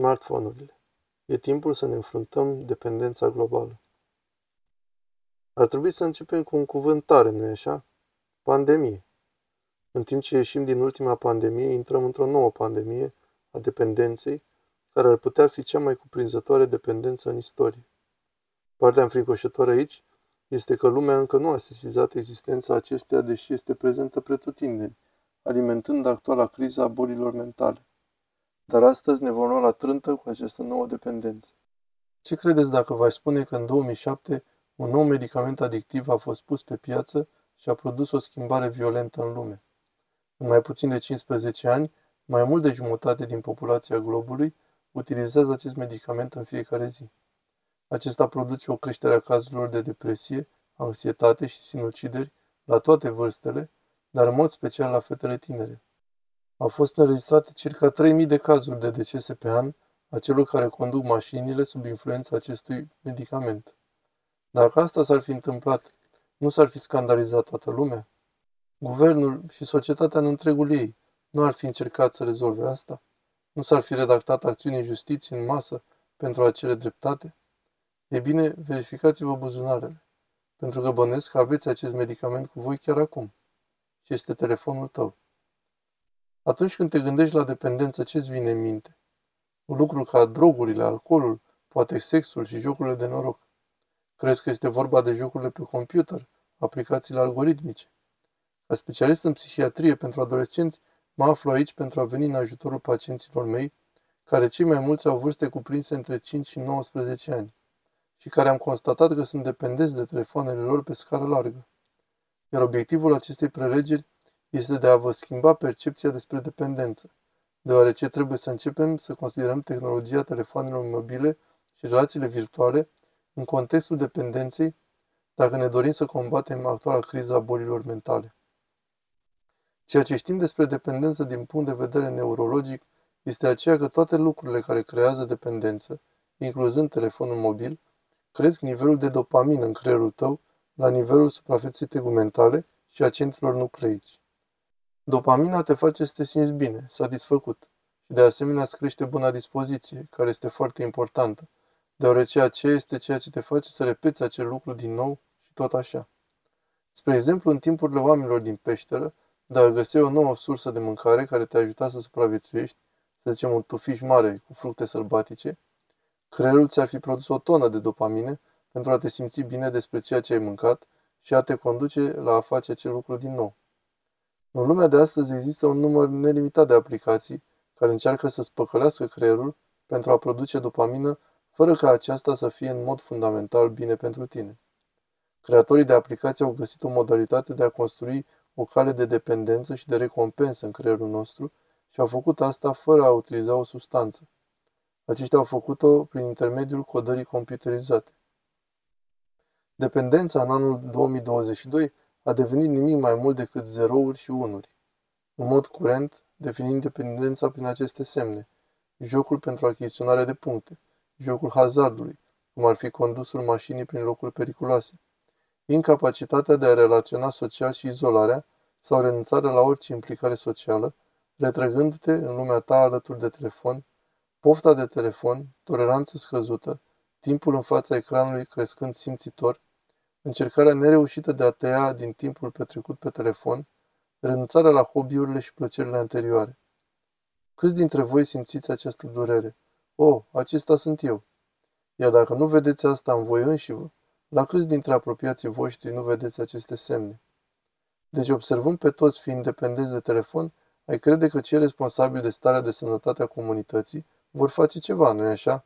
Smartphone-urile. E timpul să ne înfruntăm dependența globală. Ar trebui să începem cu un cuvânt tare, nu-i așa? Pandemie. În timp ce ieșim din ultima pandemie, intrăm într-o nouă pandemie a dependenței, care ar putea fi cea mai cuprinzătoare dependență în istorie. Partea înfricoșătoare aici este că lumea încă nu a sesizat existența acesteia, deși este prezentă pretutindeni, alimentând actuala criza a bolilor mentale. Dar astăzi ne vom lua la trântă cu această nouă dependență. Ce credeți dacă v-aș spune că în 2007 un nou medicament adictiv a fost pus pe piață și a produs o schimbare violentă în lume? În mai puțin de 15 ani, mai mult de jumătate din populația globului utilizează acest medicament în fiecare zi. Acesta produce o creștere a cazurilor de depresie, anxietate și sinucideri la toate vârstele, dar în mod special la fetele tinere. Au fost înregistrate circa 3.000 de cazuri de decese pe an a celor care conduc mașinile sub influența acestui medicament. Dacă asta s-ar fi întâmplat, nu s-ar fi scandalizat toată lumea? Guvernul și societatea în întregul ei nu ar fi încercat să rezolve asta? Nu s-ar fi redactat acțiuni în justiție în masă pentru a cere dreptate? E bine, verificați-vă buzunarele, pentru că bănuiesc că aveți acest medicament cu voi chiar acum. Și este telefonul tău. Atunci când te gândești la dependență, ce-ți vine în minte? Un lucru ca drogurile, alcoolul, poate sexul și jocurile de noroc. Crezi că este vorba de jocurile pe computer, aplicațiile algoritmice? Ca specialist în psihiatrie pentru adolescenți, mă aflu aici pentru a veni în ajutorul pacienților mei, care cei mai mulți au vârste cuprinse între 5 și 19 ani și care am constatat că sunt dependenți de telefoanele lor pe scară largă. Iar obiectivul acestei prelegeri este de a vă schimba percepția despre dependență, deoarece trebuie să începem să considerăm tehnologia telefonelor mobile și relațiile virtuale în contextul dependenței dacă ne dorim să combatem actuala criza a bolilor mentale. Ceea ce știm despre dependență din punct de vedere neurologic este aceea că toate lucrurile care creează dependență, incluzând telefonul mobil, cresc nivelul de dopamină în creierul tău la nivelul suprafeței tegumentale și a centrilor nucleici. Dopamina te face să te simți bine, satisfăcut și de asemenea îți crește buna dispoziție, care este foarte importantă, deoarece aceea este ceea ce te face să repeți acel lucru din nou și tot așa. Spre exemplu, în timpurile oamenilor din peșteră, dacă găseai o nouă sursă de mâncare care te ajuta să supraviețuiești, să zicem un tufiș mare cu fructe sălbatice, creierul ți-ar fi produs o tonă de dopamine pentru a te simți bine despre ceea ce ai mâncat și a te conduce la a face acel lucru din nou. În lumea de astăzi există un număr nelimitat de aplicații care încearcă să spăcălească creierul pentru a produce dopamină fără ca aceasta să fie în mod fundamental bine pentru tine. Creatorii de aplicații au găsit o modalitate de a construi o cale de dependență și de recompensă în creierul nostru și au făcut asta fără a utiliza o substanță. Aceștia au făcut-o prin intermediul codării computerizate. Dependența în anul 2022 a devenit nimic mai mult decât zerouri și unuri. În mod curent, definim dependența prin aceste semne. Jocul pentru achiziționare de puncte, jocul hazardului, cum ar fi condusul mașinii prin locuri periculoase, incapacitatea de a relaționa social și izolarea sau renunțarea la orice implicare socială, retrăgându-te în lumea ta alături de telefon, pofta de telefon, toleranță scăzută, timpul în fața ecranului crescând simțitor, încercarea nereușită de a tăia din timpul petrecut pe telefon, renunțarea la hobby-urile și plăcerile anterioare. Câți dintre voi simțiți această durere? Oh, acesta sunt eu. Iar dacă nu vedeți asta în voi înșivă, la câți dintre apropiații voștri nu vedeți aceste semne? Deci observând pe toți fiind dependenți de telefon, ai crede că cei responsabili de starea de sănătate a comunității vor face ceva, nu-i așa?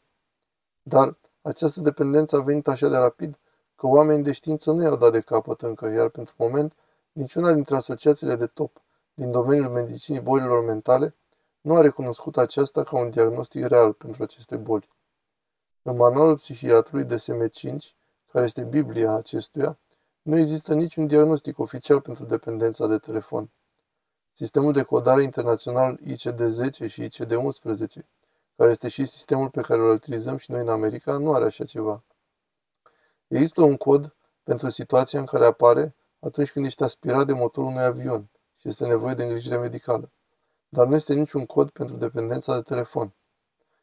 Dar această dependență a venit așa de rapid că oamenii de știință nu i-au dat de capăt încă, iar pentru moment, niciuna dintre asociațiile de top din domeniul medicinii bolilor mentale nu a recunoscut aceasta ca un diagnostic real pentru aceste boli. În manualul psihiatrului DSM-5, care este Biblia acestuia, nu există niciun diagnostic oficial pentru dependența de telefon. Sistemul de codare internațional ICD-10 și ICD-11, care este și sistemul pe care îl utilizăm și noi în America, nu are așa ceva. Există un cod pentru situația în care apare atunci când ești aspirat de motorul unui avion și este nevoie de îngrijire medicală, dar nu este niciun cod pentru dependența de telefon.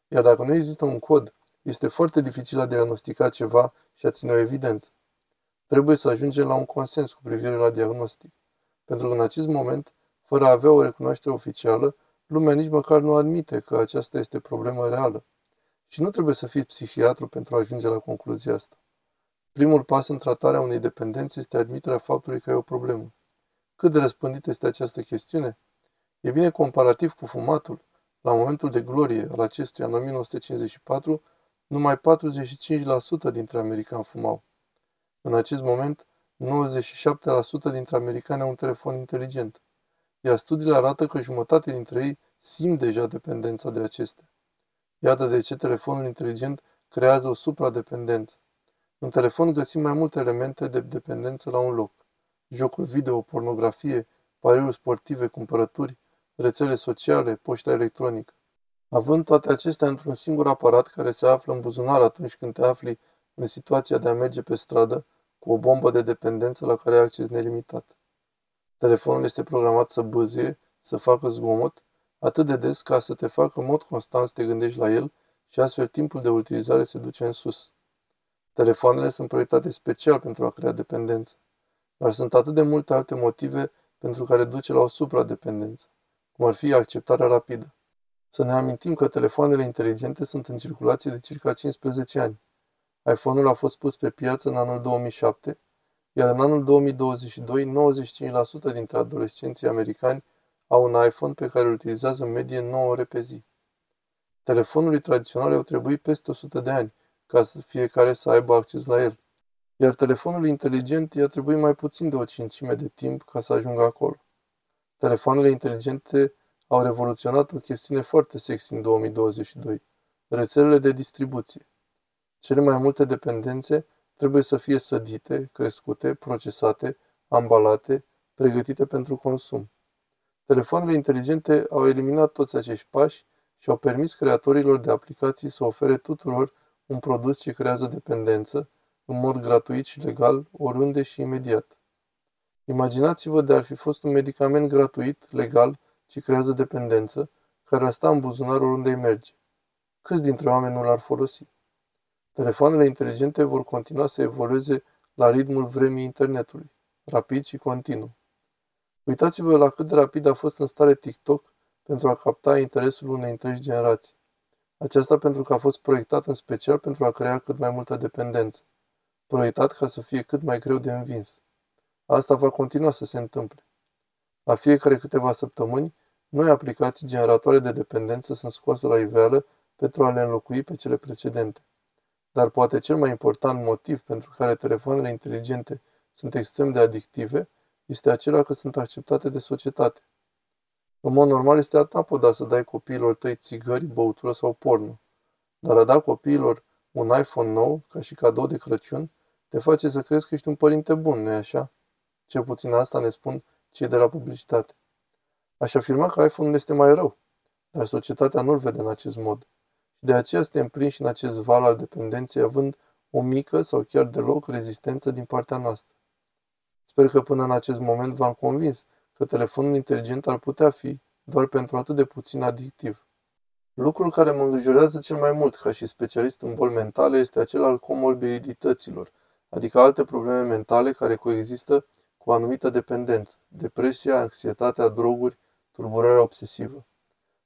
Iar dacă nu există un cod, este foarte dificil a diagnostica ceva și a ține o evidență. Trebuie să ajungem la un consens cu privire la diagnostic. Pentru că în acest moment, fără a avea o recunoaștere oficială, lumea nici măcar nu admite că aceasta este problemă reală. Și nu trebuie să fii psihiatru pentru a ajunge la concluzia asta. Primul pas în tratarea unei dependențe este admiterea faptului că ai o problemă. Cât de răspândită este această chestiune? E bine, comparativ cu fumatul, la momentul de glorie al acestuia în 1954, numai 45% dintre americani fumau. În acest moment, 97% dintre americani au un telefon inteligent, iar studiile arată că jumătate dintre ei simt deja dependența de acestea. Iată de ce telefonul inteligent creează o supradependență. În telefon găsim mai multe elemente de dependență la un loc. Jocuri video, pornografie, pariuri sportive, cumpărături, rețele sociale, poșta electronică. Având toate acestea într-un singur aparat care se află în buzunar atunci când te afli în situația de a merge pe stradă cu o bombă de dependență la care ai acces nelimitat. Telefonul este programat să bâzie, să facă zgomot, atât de des ca să te facă în mod constant să te gândești la el și astfel timpul de utilizare se duce în sus. Telefoanele sunt proiectate special pentru a crea dependență, dar sunt atât de multe alte motive pentru care duce la o supradependență, cum ar fi acceptarea rapidă. Să ne amintim că telefoanele inteligente sunt în circulație de circa 15 ani. iPhone-ul a fost pus pe piață în anul 2007, iar în anul 2022, 95% dintre adolescenții americani au un iPhone pe care îl utilizează în medie 9 ore pe zi. Telefonului tradițional au trebuit peste 100 de ani ca să fiecare să aibă acces la el. Iar telefonul inteligent i-a trebuit mai puțin de o cincime de timp ca să ajungă acolo. Telefoanele inteligente au revoluționat o chestiune foarte sexy în 2022, rețelele de distribuție. Cele mai multe dependențe trebuie să fie sădite, crescute, procesate, ambalate, pregătite pentru consum. Telefoanele inteligente au eliminat toți acești pași și au permis creatorilor de aplicații să ofere tuturor un produs ce creează dependență, în mod gratuit și legal, oriunde și imediat. Imaginați-vă de ar fi fost un medicament gratuit, legal, ce creează dependență, care ar sta în buzunar oriunde îi merge. Câți dintre oameni nu l-ar folosi? Telefoanele inteligente vor continua să evolueze la ritmul vremii internetului, rapid și continuu. Uitați-vă la cât de rapid a fost în stare TikTok pentru a capta interesul unei întregi generații. Aceasta pentru că a fost proiectat în special pentru a crea cât mai multă dependență. Proiectat ca să fie cât mai greu de învins. Asta va continua să se întâmple. La fiecare câteva săptămâni, noi aplicații generatoare de dependență sunt scoase la iveală pentru a le înlocui pe cele precedente. Dar poate cel mai important motiv pentru care telefoanele inteligente sunt extrem de adictive este acela că sunt acceptate de societate. În mod normal este atapoda să dai copiilor tăi țigări, băutură sau porno. Dar a da copiilor un iPhone nou, ca și cadou de Crăciun, te face să crezi că ești un părinte bun, nu așa? Cel puțin asta ne spun cei de la publicitate. Aș afirma că iPhone-ul este mai rău, dar societatea nu-l vede în acest mod. Și de aceea suntem prinși în acest val al dependenței, având o mică sau chiar deloc rezistență din partea noastră. Sper că până în acest moment v-am convins că telefonul inteligent ar putea fi, doar pentru atât de puțin adictiv. Lucrul care mă îngrijorează cel mai mult ca și specialist în boli mentale este acel al comorbidităților, adică alte probleme mentale care coexistă cu o anumită dependență, depresia, anxietatea, droguri, tulburarea obsesivă.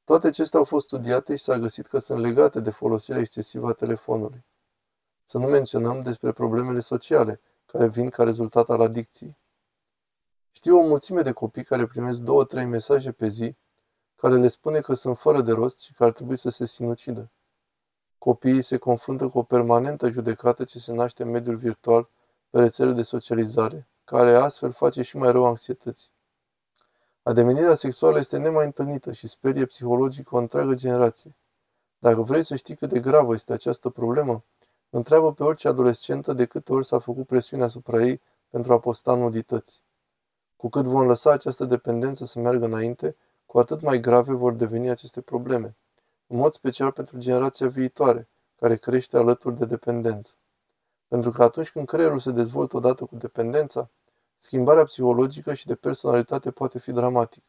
Toate acestea au fost studiate și s-a găsit că sunt legate de folosirea excesivă a telefonului. Să nu menționăm despre problemele sociale, care vin ca rezultat al adicției. Știu o mulțime de copii care primesc două-trei mesaje pe zi care le spune că sunt fără de rost și că ar trebui să se sinucidă. Copiii se confruntă cu o permanentă judecată ce se naște în mediul virtual pe rețele de socializare, care astfel face și mai rău anxietății. Ademenirea sexuală este nemai întâlnită și sperie psihologic o întreagă generație. Dacă vrei să știi cât de gravă este această problemă, întreabă pe orice adolescentă de câte ori s-a făcut presiune asupra ei pentru a posta nudități. Cu cât vom lăsa această dependență să meargă înainte, cu atât mai grave vor deveni aceste probleme, în mod special pentru generația viitoare, care crește alături de dependență. Pentru că atunci când creierul se dezvoltă odată cu dependența, schimbarea psihologică și de personalitate poate fi dramatică.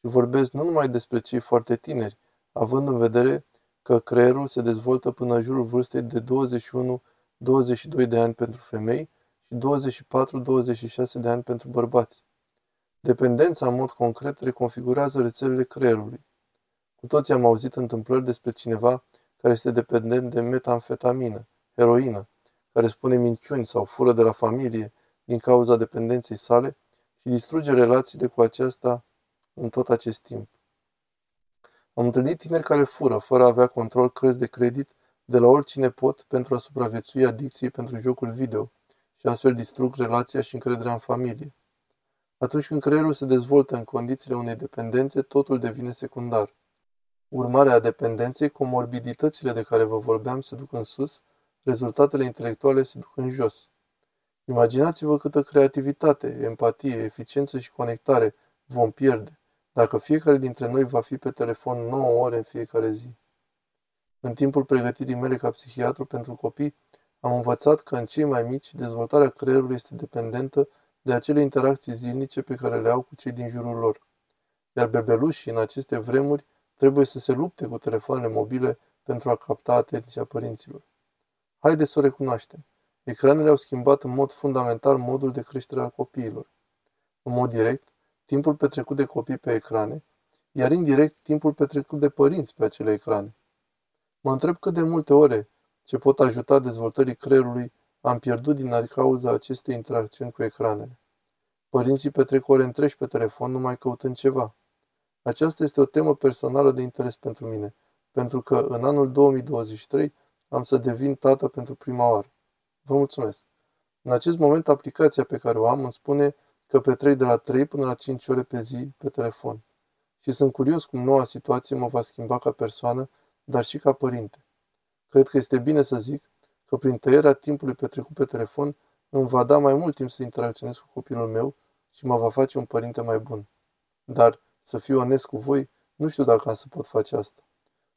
Și vorbesc nu numai despre cei foarte tineri, având în vedere că creierul se dezvoltă până în jurul vârstei de 21-22 de ani pentru femei și 24-26 de ani pentru bărbați. Dependența în mod concret reconfigurează rețelele creierului. Cu toții am auzit întâmplări despre cineva care este dependent de metamfetamină, heroină, care spune minciuni sau fură de la familie din cauza dependenței sale și distruge relațiile cu aceasta în tot acest timp. Am întâlnit tineri care fură, fără a avea control cărți de credit, de la oricine pot pentru a supraviețui adicției pentru jocul video și astfel distrug relația și încrederea în familie. Atunci când creierul se dezvoltă în condițiile unei dependențe, totul devine secundar. Urmarea a dependenței, comorbiditățile de care vă vorbeam se duc în sus, rezultatele intelectuale se duc în jos. Imaginați-vă câtă creativitate, empatie, eficiență și conectare vom pierde dacă fiecare dintre noi va fi pe telefon 9 ore în fiecare zi. În timpul pregătirii mele ca psihiatru pentru copii, am învățat că în cei mai mici dezvoltarea creierului este dependentă de acele interacții zilnice pe care le au cu cei din jurul lor. Iar bebelușii în aceste vremuri trebuie să se lupte cu telefoanele mobile pentru a capta atenția părinților. Haideți să o recunoaștem. Ecranele au schimbat în mod fundamental modul de creștere al copiilor. În mod direct, timpul petrecut de copii pe ecrane, iar indirect timpul petrecut de părinți pe acele ecrane. Mă întreb cât de multe ore ce pot ajuta dezvoltării creierului am pierdut din cauza acestei interacțiuni cu ecranele. Părinții petrec ore întregi pe telefon numai căutând ceva. Aceasta este o temă personală de interes pentru mine, pentru că în anul 2023 am să devin tată pentru prima oară. Vă mulțumesc! În acest moment, aplicația pe care o am îmi spune că petrec de la 3 până la 5 ore pe zi pe telefon. Și sunt curios cum noua situație mă va schimba ca persoană, dar și ca părinte. Cred că este bine să zic că prin tăierea timpului petrecut pe telefon îmi va da mai mult timp să interacționez cu copilul meu și mă va face un părinte mai bun. Dar, să fiu onest cu voi, nu știu dacă am să pot face asta.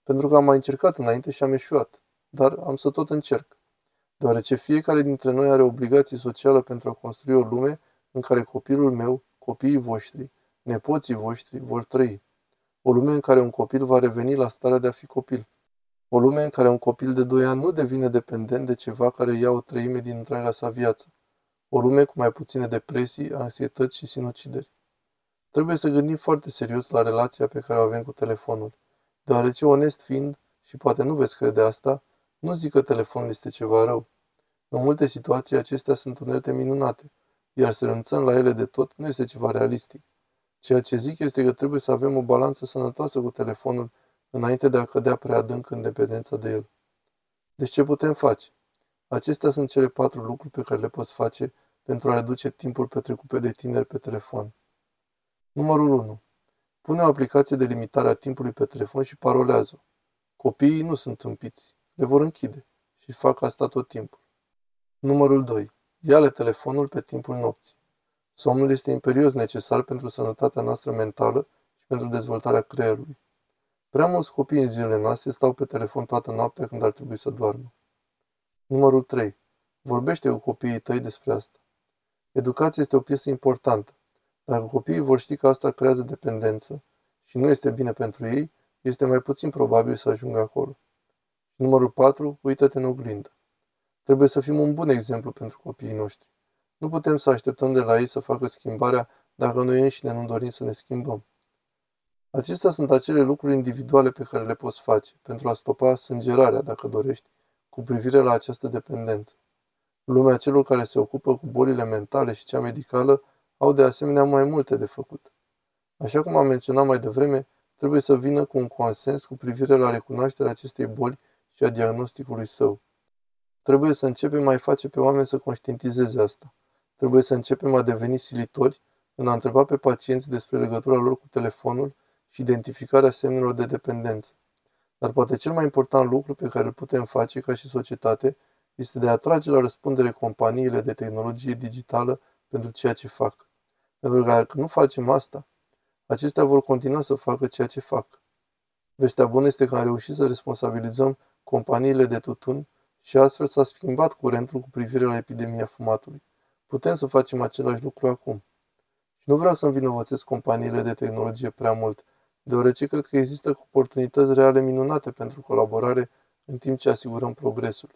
Pentru că am mai încercat înainte și am eșuat. Dar am să tot încerc. Deoarece fiecare dintre noi are obligații socială pentru a construi o lume în care copilul meu, copiii voștri, nepoții voștri vor trăi. O lume în care un copil va reveni la starea de a fi copil. O lume în care un copil de 2 ani nu devine dependent de ceva care ia o treime din întreaga sa viață. O lume cu mai puține depresii, anxietăți și sinucideri. Trebuie să gândim foarte serios la relația pe care o avem cu telefonul, deoarece onest fiind, și poate nu veți crede asta, nu zic că telefonul este ceva rău. În multe situații acestea sunt unelte minunate, iar să renunțăm la ele de tot nu este ceva realistic. Ceea ce zic este că trebuie să avem o balanță sănătoasă cu telefonul înainte de a cădea prea adânc în dependența de el. Deci ce putem face? Acestea sunt cele patru lucruri pe care le poți face pentru a reduce timpul petrecut pe de tineri pe telefon. Numărul 1. Pune o aplicație de limitare a timpului pe telefon și parolează-o. Copiii nu sunt împiți, le vor închide și fac asta tot timpul. Numărul 2. Ia-le telefonul pe timpul nopții. Somnul este imperios necesar pentru sănătatea noastră mentală și pentru dezvoltarea creierului. Prea mulți copii în zilele noastre stau pe telefon toată noaptea când ar trebui să doarmă. Numărul 3. Vorbește cu copiii tăi despre asta. Educația este o piesă importantă. Dacă copiii vor ști că asta creează dependență și nu este bine pentru ei, este mai puțin probabil să ajungă acolo. Numărul 4. Uită-te în oglindă. Trebuie să fim un bun exemplu pentru copiii noștri. Nu putem să așteptăm de la ei să facă schimbarea dacă noi înșine nu dorim să ne schimbăm. Acestea sunt acele lucruri individuale pe care le poți face pentru a stopa sângerarea, dacă dorești, cu privire la această dependență. Lumea celor care se ocupă cu bolile mentale și cea medicală au de asemenea mai multe de făcut. Așa cum am menționat mai devreme, trebuie să vină cu un consens cu privire la recunoașterea acestei boli și a diagnosticului său. Trebuie să începem mai face pe oameni să conștientizeze asta. Trebuie să începem a deveni silitori în a întreba pe pacienți despre legătura lor cu telefonul și identificarea semnelor de dependență. Dar poate cel mai important lucru pe care îl putem face ca și societate este de a atrage la răspundere companiile de tehnologie digitală pentru ceea ce fac. Pentru că dacă nu facem asta, acestea vor continua să facă ceea ce fac. Vestea bună este că am reușit să responsabilizăm companiile de tutun și astfel s-a schimbat curentul cu privire la epidemia fumatului. Putem să facem același lucru acum. Și nu vreau să învinovățesc companiile de tehnologie prea mult, deoarece cred că există oportunități reale minunate pentru colaborare în timp ce asigurăm progresul.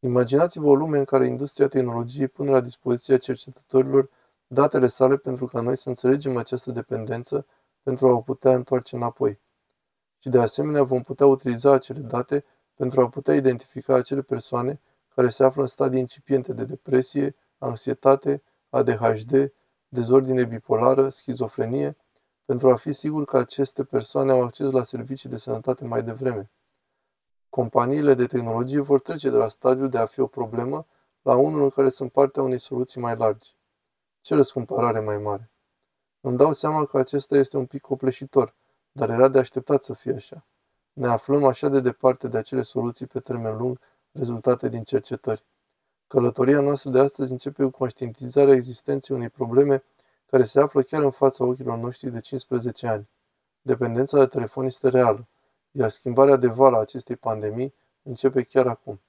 Imaginați-vă o lume în care industria tehnologiei pune la dispoziția cercetătorilor datele sale pentru ca noi să înțelegem această dependență pentru a o putea întoarce înapoi. Și de asemenea vom putea utiliza acele date pentru a putea identifica acele persoane care se află în stadii incipiente de depresie, anxietate, ADHD, dezordine bipolară, schizofrenie, pentru a fi sigur că aceste persoane au acces la servicii de sănătate mai devreme. Companiile de tehnologie vor trece de la stadiul de a fi o problemă la unul în care sunt partea unei soluții mai largi. Ce răscumpărare mai mare! Îmi dau seama că acesta este un pic copleșitor, dar era de așteptat să fie așa. Ne aflăm așa de departe de acele soluții pe termen lung rezultate din cercetări. Călătoria noastră de astăzi începe cu conștientizarea existenței unei probleme care se află chiar în fața ochilor noștri de 15 ani. Dependența de telefon este reală, iar schimbarea de val a acestei pandemii începe chiar acum.